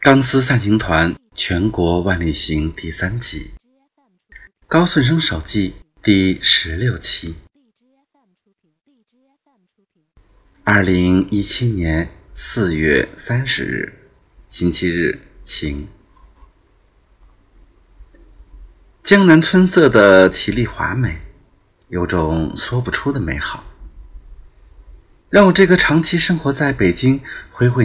钢丝散行团全国万里行第三集，高顺生手记第十六期。二零一七年四月三十日，星期日，晴。江南春色的绮丽华美，有种说不出的美好，让我这个长期生活在北京、回回。